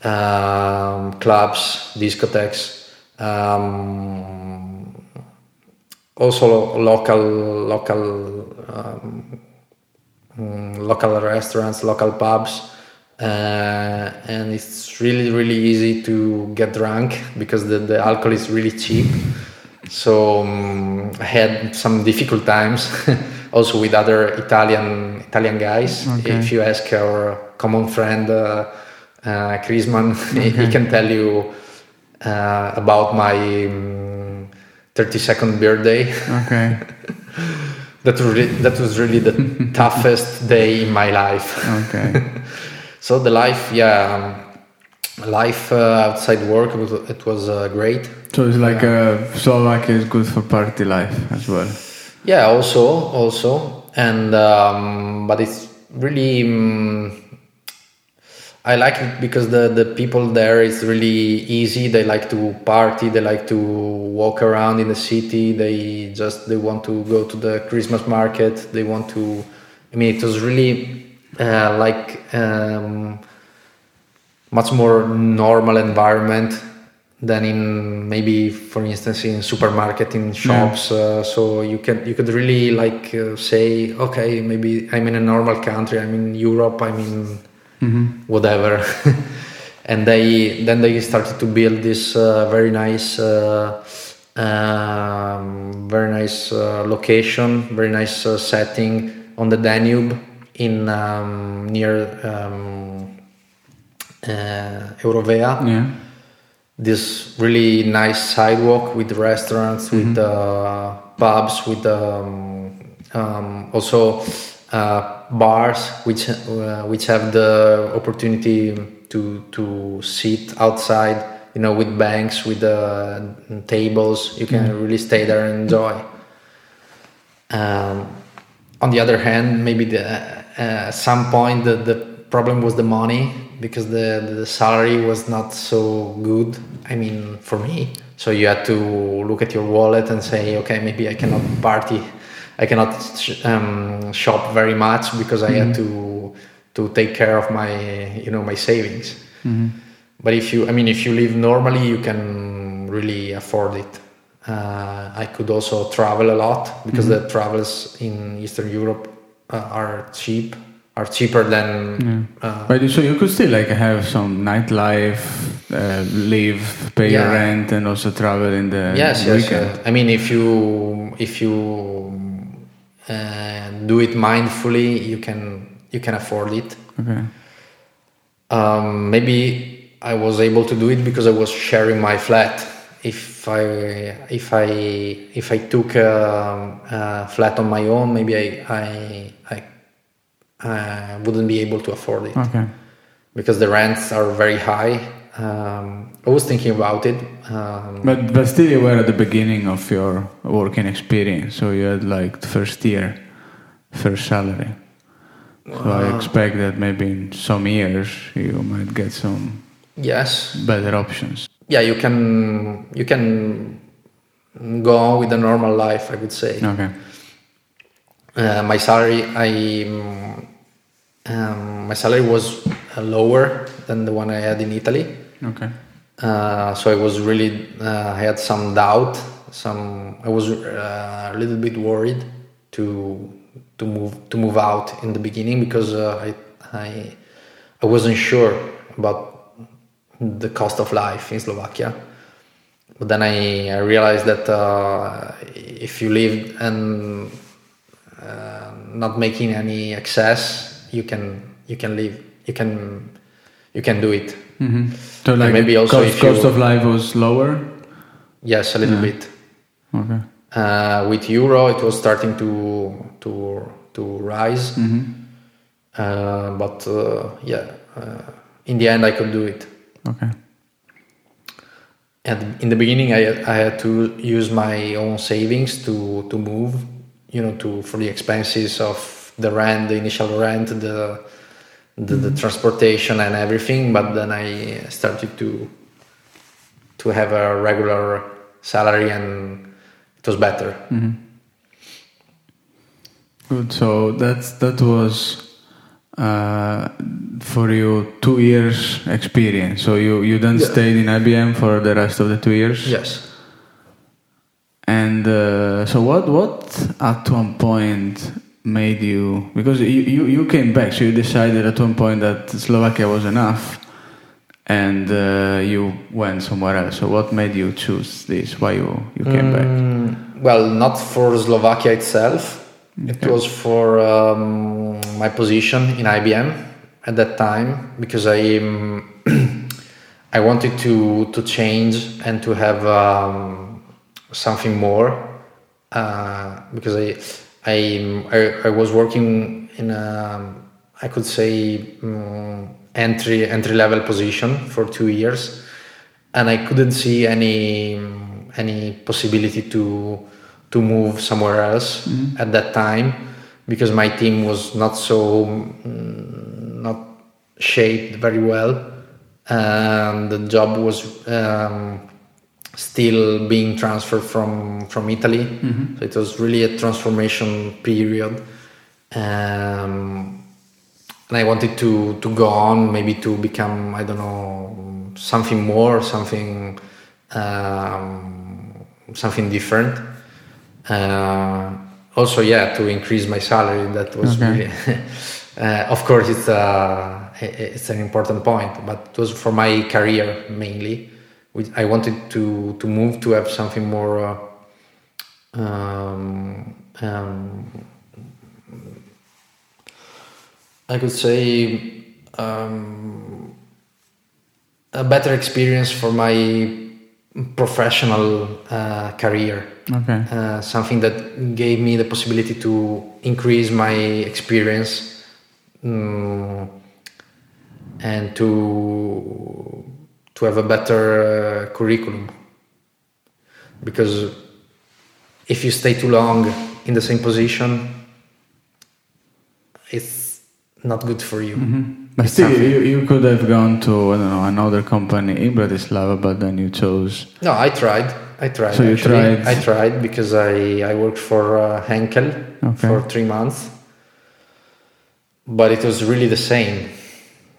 S3: um, clubs, discotheques. Um, also local local um, local restaurants, local pubs. Uh, and it's really really easy to get drunk because the, the alcohol is really cheap so um, I had some difficult times also with other Italian Italian guys. Okay. If you ask our common friend uh, uh, Chrisman, okay. he, he, can tell you uh, about my um, 32nd birthday.
S2: Okay.
S3: that was really, that was really the toughest day in my life.
S2: Okay.
S3: So the life, yeah. Um, life uh, outside work it was, it was uh, great.
S2: So it's like uh, Slovakia is good for party life as well.
S3: Yeah also also. And um, but it's really um, I like it because the the people there is really easy. They like to party. They like to walk around in the city. They just they want to go to the Christmas market. They want to I mean it was really uh, like um, much more normal environment than in maybe for instance in supermarket in shops yeah. uh, so you can you could really like uh, say okay maybe i'm in a normal country i'm in europe i'm in mm-hmm. whatever and they then they started to build this uh, very nice uh, um, very nice uh, location very nice uh, setting on the danube in um, near um, uh, Eurovea.
S2: Yeah.
S3: This really nice sidewalk with restaurants, mm-hmm. with uh, pubs, with um, um, also uh, bars, which uh, which have the opportunity to to sit outside. You know, with banks, with uh, tables, you can mm-hmm. really stay there and enjoy. Um, on the other hand, maybe the, at some point the, the problem was the money because the the salary was not so good. I mean, for me, so you had to look at your wallet and say, okay, maybe I cannot party, I cannot sh- um, shop very much because I mm-hmm. had to to take care of my you know my savings. Mm-hmm. But if you, I mean, if you live normally, you can really afford it. Uh, I could also travel a lot because mm-hmm. the travels in Eastern Europe uh, are cheap are cheaper than.
S2: Yeah. Uh, but so you could still like have some nightlife, uh, live, pay yeah. your rent, and also travel in the
S3: yes, weekend. Yes, I mean, if you if you uh, do it mindfully, you can you can afford it.
S2: Okay.
S3: Um, maybe I was able to do it because I was sharing my flat. If I if I if I took a, a flat on my own, maybe I I, I uh, wouldn't be able to afford it.
S2: Okay.
S3: Because the rents are very high. Um, I was thinking about it. Um,
S2: but but still, you were at the beginning of your working experience, so you had like the first year, first salary. So I expect that maybe in some years you might get some
S3: Yes.
S2: better options.
S3: Yeah, you can you can go on with a normal life. I would say.
S2: Okay.
S3: Uh, my salary, I um, um, my salary was uh, lower than the one I had in Italy.
S2: Okay.
S3: Uh, so I was really uh, I had some doubt. Some I was uh, a little bit worried to to move to move out in the beginning because uh, I I I wasn't sure about the cost of life in Slovakia. But then I, I realized that uh, if you live and uh, not making any excess, you can you can live you can you can do it.
S2: hmm So like
S3: maybe also
S2: cost,
S3: if you-
S2: cost of life was lower.
S3: Yes, a little
S2: Yeah.
S3: bit.
S2: Okay.
S3: Uh, with euro, it was starting to to to rise,
S2: hmm
S3: uh, but uh, yeah, uh, in the end, I could do it.
S2: Okay.
S3: And in the beginning, I I had to use my own savings to to move, you know, to for the expenses of the rent, the initial rent, the the, the transportation and everything. But then I started to to have a regular salary, and it was better.
S2: hmm Good. So that's that was uh, for you two years experience. So you you then
S3: Yeah.
S2: stayed in IBM for the rest of the two years.
S3: Yes.
S2: And uh, so what what at one point made you because you, you you came back so you decided at one point that Slovakia was enough and uh, you went somewhere else. So what made you choose this? Why you you came back?
S3: Mm, Well, not for Slovakia itself. It was for um, my position in IBM at that time because I um, I wanted to to change and to have um, something more uh, because I I, I I was working in a I could say um, entry entry level position for two years and I couldn't see any any possibility to to move somewhere else at that time because my team was not so mm, not shaped very well and the job was um, still being transferred from from Italy. So it was really a transformation period. Um, and I wanted to to go on, maybe to become I don't know something more, something um, something different. Uh, also, yeah, to increase my salary. That was
S2: Okay.
S3: really, uh, of course, it's a it's an important point, but it was for my career mainly. I wanted to to move to have something more. Uh, um, um, I could say um, a better experience for my professional uh, career.
S2: Okay.
S3: Uh, something that gave me the possibility to increase my experience mm, and to to have a better uh, curriculum. Because if you stay too long in the same position, it's not good for you.
S2: But Still,
S3: something-
S2: you, you could have gone to I don't know another company in Bratislava, but then you chose.
S3: No, I tried. I tried.
S2: So you tried-
S3: I tried because I I worked for uh, Henkel
S2: Okay.
S3: for three months, but it was really the same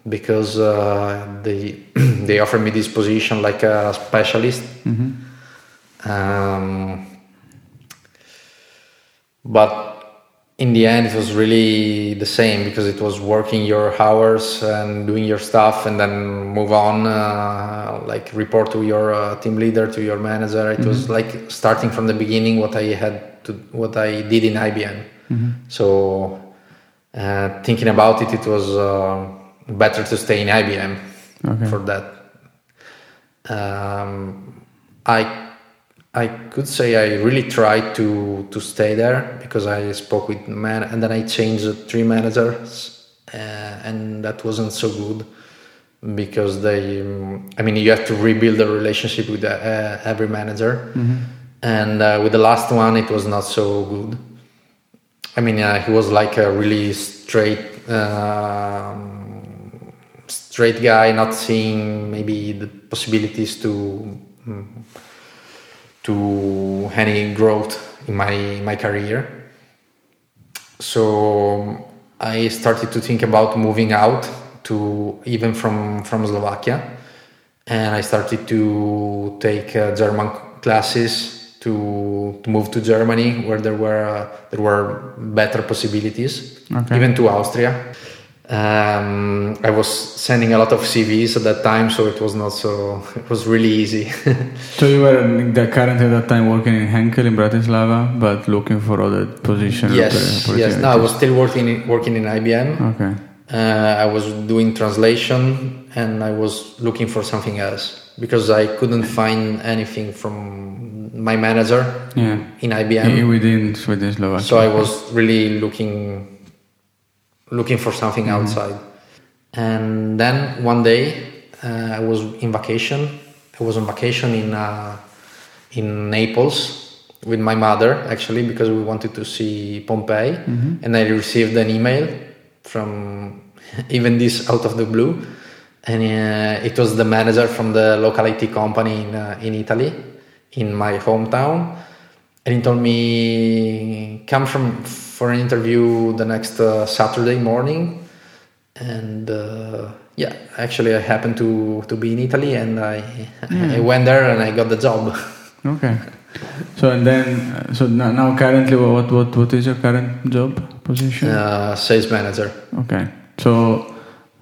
S3: because uh, they they offered me this position like a specialist. Um, but in the end, it was really the same because it was working your hours and doing your stuff, and then move on, uh, like report to your uh, team leader, to your manager. It was like starting from the beginning what I had to, what I did in IBM. So, uh, thinking about it, it was uh, better to stay in IBM
S2: Okay.
S3: for that. Um, I I could say I really tried to to stay there because I spoke with man and then I changed three managers uh, and that wasn't so good because they um, I mean you have to rebuild a relationship with uh, every manager. And uh, with the last one it was not so good. I mean uh, he was like a really straight um, straight guy, not seeing maybe the possibilities to mm, to any growth in my my career. So I started to think about moving out to even from from Slovakia, and I started to take uh, German classes to, to move to Germany where there were uh, there were better possibilities,
S2: Okay.
S3: even to Austria. Um, I was sending a lot of CVs at that time, so it was not so. It was really easy.
S2: So you were in the currently at that time working in Henkel in Bratislava, but looking for other positions.
S3: yes, yes. No, I was still working in, working in IBM.
S2: Okay.
S3: Uh, I was doing translation, and I was looking for something else because I couldn't find anything from my manager
S2: Yeah.
S3: in IBM.
S2: within within Slovakia.
S3: So I was really looking looking for something outside. And then one day uh, I was in vacation. I was on vacation in uh, in Naples with my mother actually because we wanted to see Pompeii, and I received an email from even this out of the blue, and uh, it was the manager from the local IT company in uh, in Italy, in my hometown, and he told me come from for an interview the next uh, Saturday morning, and uh, yeah, actually I happened to to be in Italy, and I I went there and I got the job.
S2: Okay. So and then uh, so now, now currently what what what is your current job position?
S3: uh, sales manager.
S2: Okay. So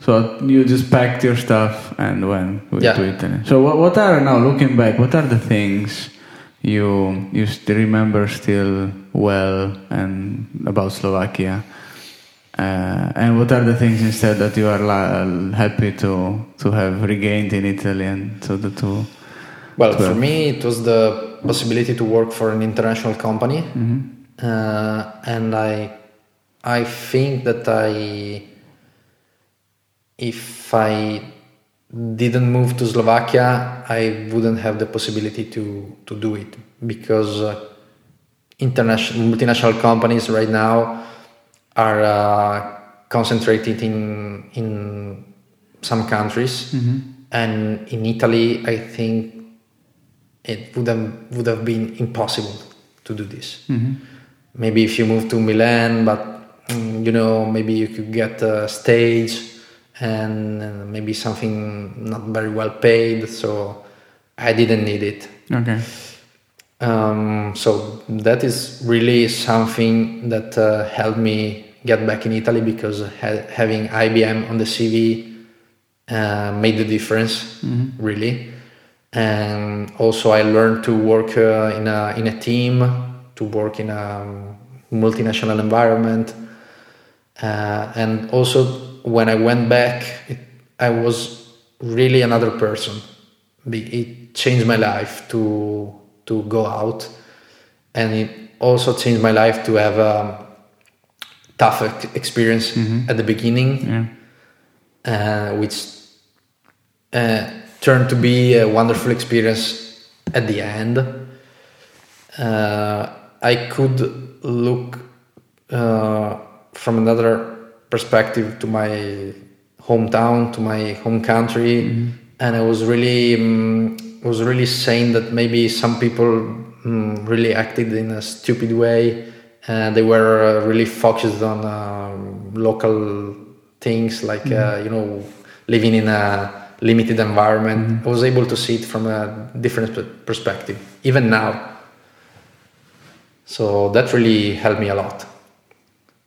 S2: so you just packed your stuff and went with
S3: Yeah.
S2: to Italy. So what what are now looking back? What are the things you you still remember still well and about Slovakia? Uh, and what are the things instead that you are la- happy to to have regained in Italy and so the to
S3: Well,
S2: Twelve.
S3: for me, it was the possibility to work for an international company, uh, and I, I think that I, if I didn't move to Slovakia, I wouldn't have the possibility to to do it because uh, international multinational companies right now are uh, concentrated in in some countries, and in Italy, I think it would have would have been impossible to do this. Maybe if you move to Milan, but mm, you know, maybe you could get a stage and maybe something not very well paid. So I didn't need it.
S2: okay?
S3: Um, so that is really something that uh, helped me get back in Italy because ha- having IBM on the CV uh, made the difference, really. And also, I learned to work uh, in a in a team, to work in a multinational environment, uh, and also when I went back, it, I was really another person. It changed my life to to go out, and it also changed my life to have a tough ex- experience at the beginning,
S2: Yeah.
S3: uh, which uh, turned to be a wonderful experience at the end. Uh, I could look uh, from another perspective to my hometown, to my home country, and I was really um, was really saying that maybe some people um, really acted in a stupid way. and they were uh, really focused on um, local things like uh, you know living in a limited environment. I was able to see it from a different perspective, even now. So that really helped me a lot.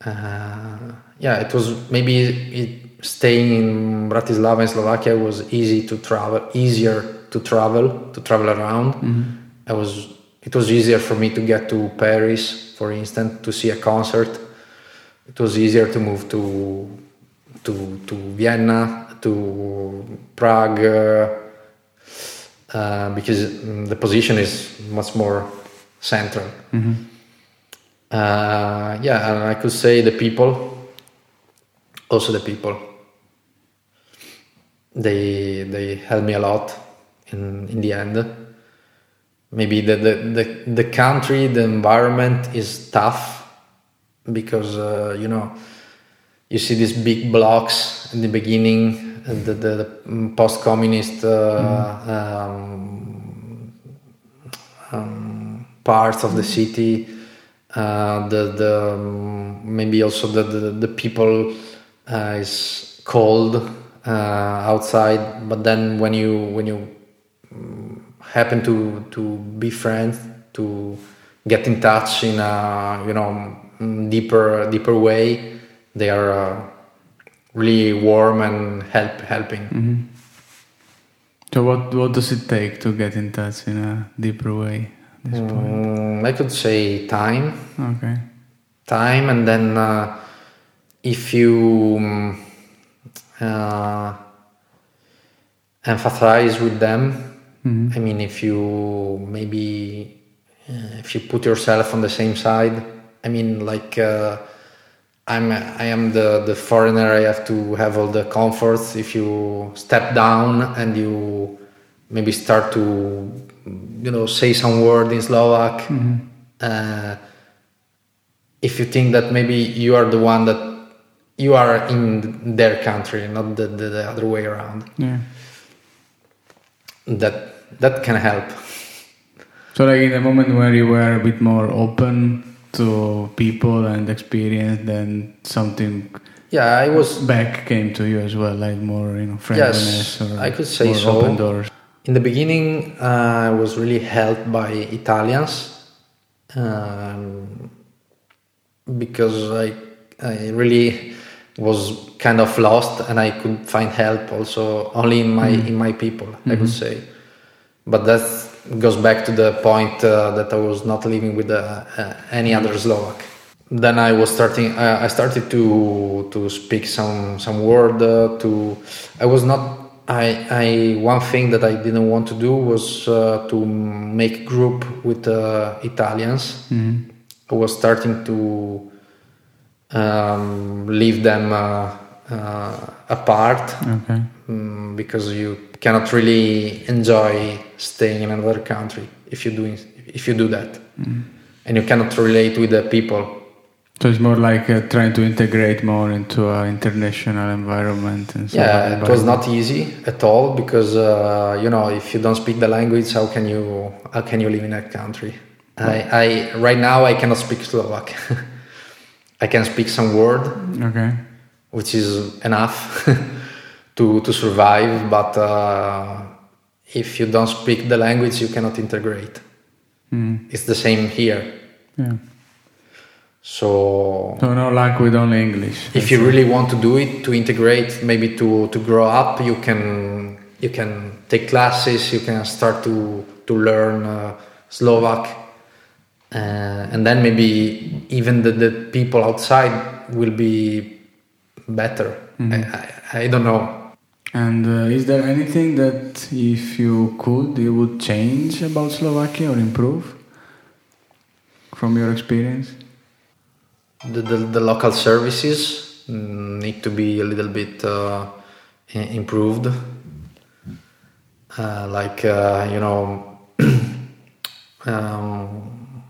S3: Uh, yeah, it was maybe it, staying in Bratislava in Slovakia was easy to travel, easier to travel, to travel around. I was, it was easier for me to get to Paris, for instance, to see a concert. It was easier to move to to to Vienna, to Prague, uh, uh, because mm, the position is much more central. Uh, yeah, and I could say the people, also the people. They they helped me a lot in in the end. Maybe the the the, the country, the environment is tough because uh, you know you see these big blocks in the beginning, uh, the, the, the post-communist uh, um, um, parts of the city. Uh, the the um, maybe also the the, the people uh, is cold uh, outside, but then when you when you mm, happen to to be friends to get in touch in a you know mm, deeper deeper way, they are uh, really warm and help helping.
S2: So what what does it take to get in touch in a deeper way? At This point?
S3: Mm, I could say time.
S2: Okay.
S3: time and then uh, if you um, uh, empathize with them
S2: Mhm.
S3: i mean if you maybe uh, if you put yourself on the same side i mean like uh, i'm i am the the foreigner i have to have all the comforts if you step down and you maybe start to you know say some word in slovak uh, if you think that maybe you are the one that you are in their country, not the, the, the other way around,
S2: Yeah.
S3: that that can help.
S2: So like in the moment where you were a bit more open to people and experience, then something
S3: Yeah, I was
S2: back came to you as well, like more you know friendliness
S3: Yes,
S2: or
S3: I could say
S2: more
S3: so.
S2: open doors.
S3: In the beginning. Uh, I was really helped by Italians um, because I I really was kind of lost and I could find help also only in my in my people. I could say, but that goes back to the point uh, that I was not living with uh, uh, any other Slovak. Then I was starting. Uh, I started to to speak some some word uh, to. I was not. I, I one thing that I didn't want to do was uh, to make group with uh, Italians. I was starting to um, leave them uh, uh, apart
S2: Okay.
S3: mm, because you cannot really enjoy staying in another country if you doing if you do that, and you cannot relate with the people.
S2: So it's more like uh, trying to integrate more into an international environment and so
S3: Yeah, it was not easy at all because uh, you know if you don't speak the language, how can you how can you live in that country? I, I right now I cannot speak Slovak. I can speak some word,
S2: Okay.
S3: which is enough to to survive. But uh, if you don't speak the language, you cannot integrate.
S2: Mm.
S3: It's the same here.
S2: Yeah.
S3: So
S2: So no luck with only English.
S3: if you really want to do it to integrate maybe to to grow up you can you can take classes you can start to to learn uh, slovak uh, and then maybe even the, the people outside will be better I, I, I don't know
S2: And uh, is there anything that if you could, you would change about Slovakia or improve from your experience?
S3: The, the, the local services need to be a little bit uh, improved. Uh, like uh, you know, um,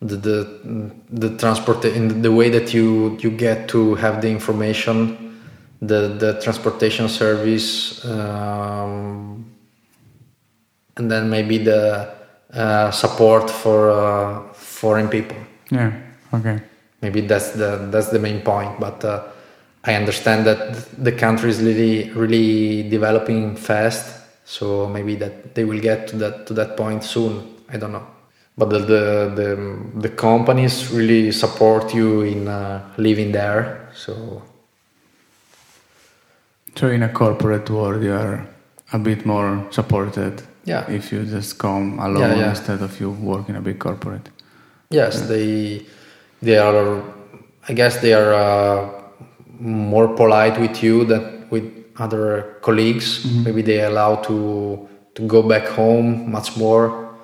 S3: the the the transport in the way that you you get to have the information, the the transportation service, um, and then maybe the uh, support for uh, foreign people
S2: Yeah. Okay.
S3: maybe that's the that's the main point but uh, i understand that the country is really really developing fast so maybe that they will get to that to that point soon i don't know but the the the, the companies really support you in uh, living there so
S2: So in a corporate world, you are a bit more supported.
S3: Yeah.
S2: If you just come alone
S3: Yeah, yeah.
S2: instead of you work in a big corporate.
S3: Yes they they are i guess they are uh, more polite with you than with other colleagues. Maybe they allow to to go back home much more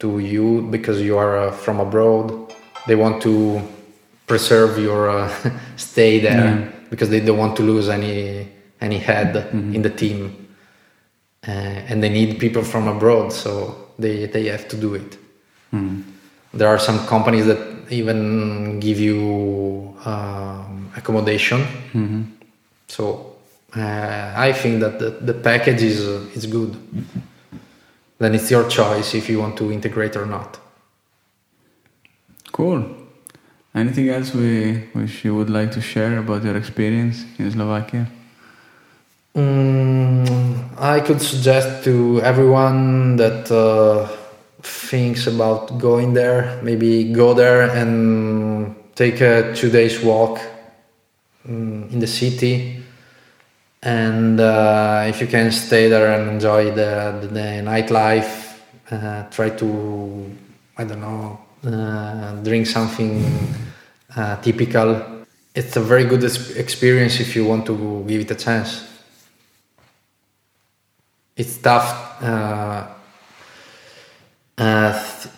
S3: to you because you are uh, from abroad. They want to preserve your uh, stay there
S2: Yeah.
S3: because they don't want to lose any any head in the team. Uh, and they need people from abroad so they they have to do it.
S2: Mm.
S3: There are some companies that even give you um, accommodation. So uh, I think that the, the package is uh, is good. Then it's your choice if you want to integrate or not.
S2: Cool. Anything else we which you would like to share about your experience in Slovakia?
S3: Mm, I could suggest to everyone that uh, thinks about going there, maybe go there and take a two days walk mm, in the city. And uh, if you can stay there and enjoy the, the, the nightlife, uh, try to, I don't know, uh, drink something uh, typical. It's a very good experience if you want to give it a chance it's tough uh,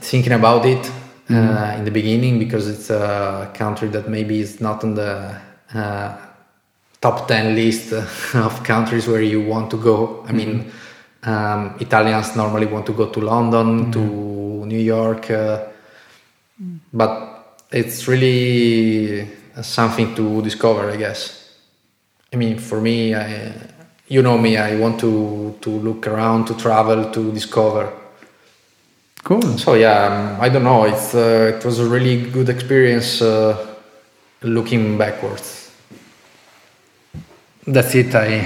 S3: thinking about it uh, in the beginning because it's a country that maybe is not on the uh, top 10 list of countries where you want to go. I mean, um, Italians normally want to go to London, to New York, uh, but it's really something to discover, I guess. I mean, for me, I, you know me, I want to, to look around, to travel, to discover.
S2: Cool.
S3: So yeah, um, I don't know. It's uh, it was a really good experience uh, looking backwards. That's it. I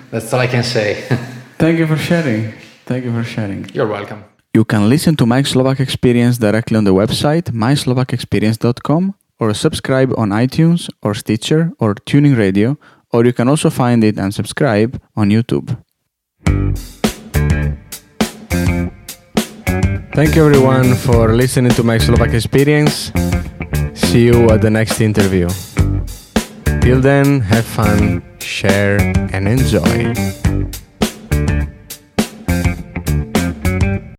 S3: that's all I can say.
S2: Thank you for sharing. Thank you for sharing.
S3: You're welcome.
S2: You can listen to My Slovak Experience directly on the website myslovakexperience.com or subscribe on iTunes or Stitcher or TuneIn Radio, or you can also find it and subscribe on YouTube.
S1: Thank you everyone for listening to my Slovak experience. See you at the next interview. Till then, have fun, share, and enjoy.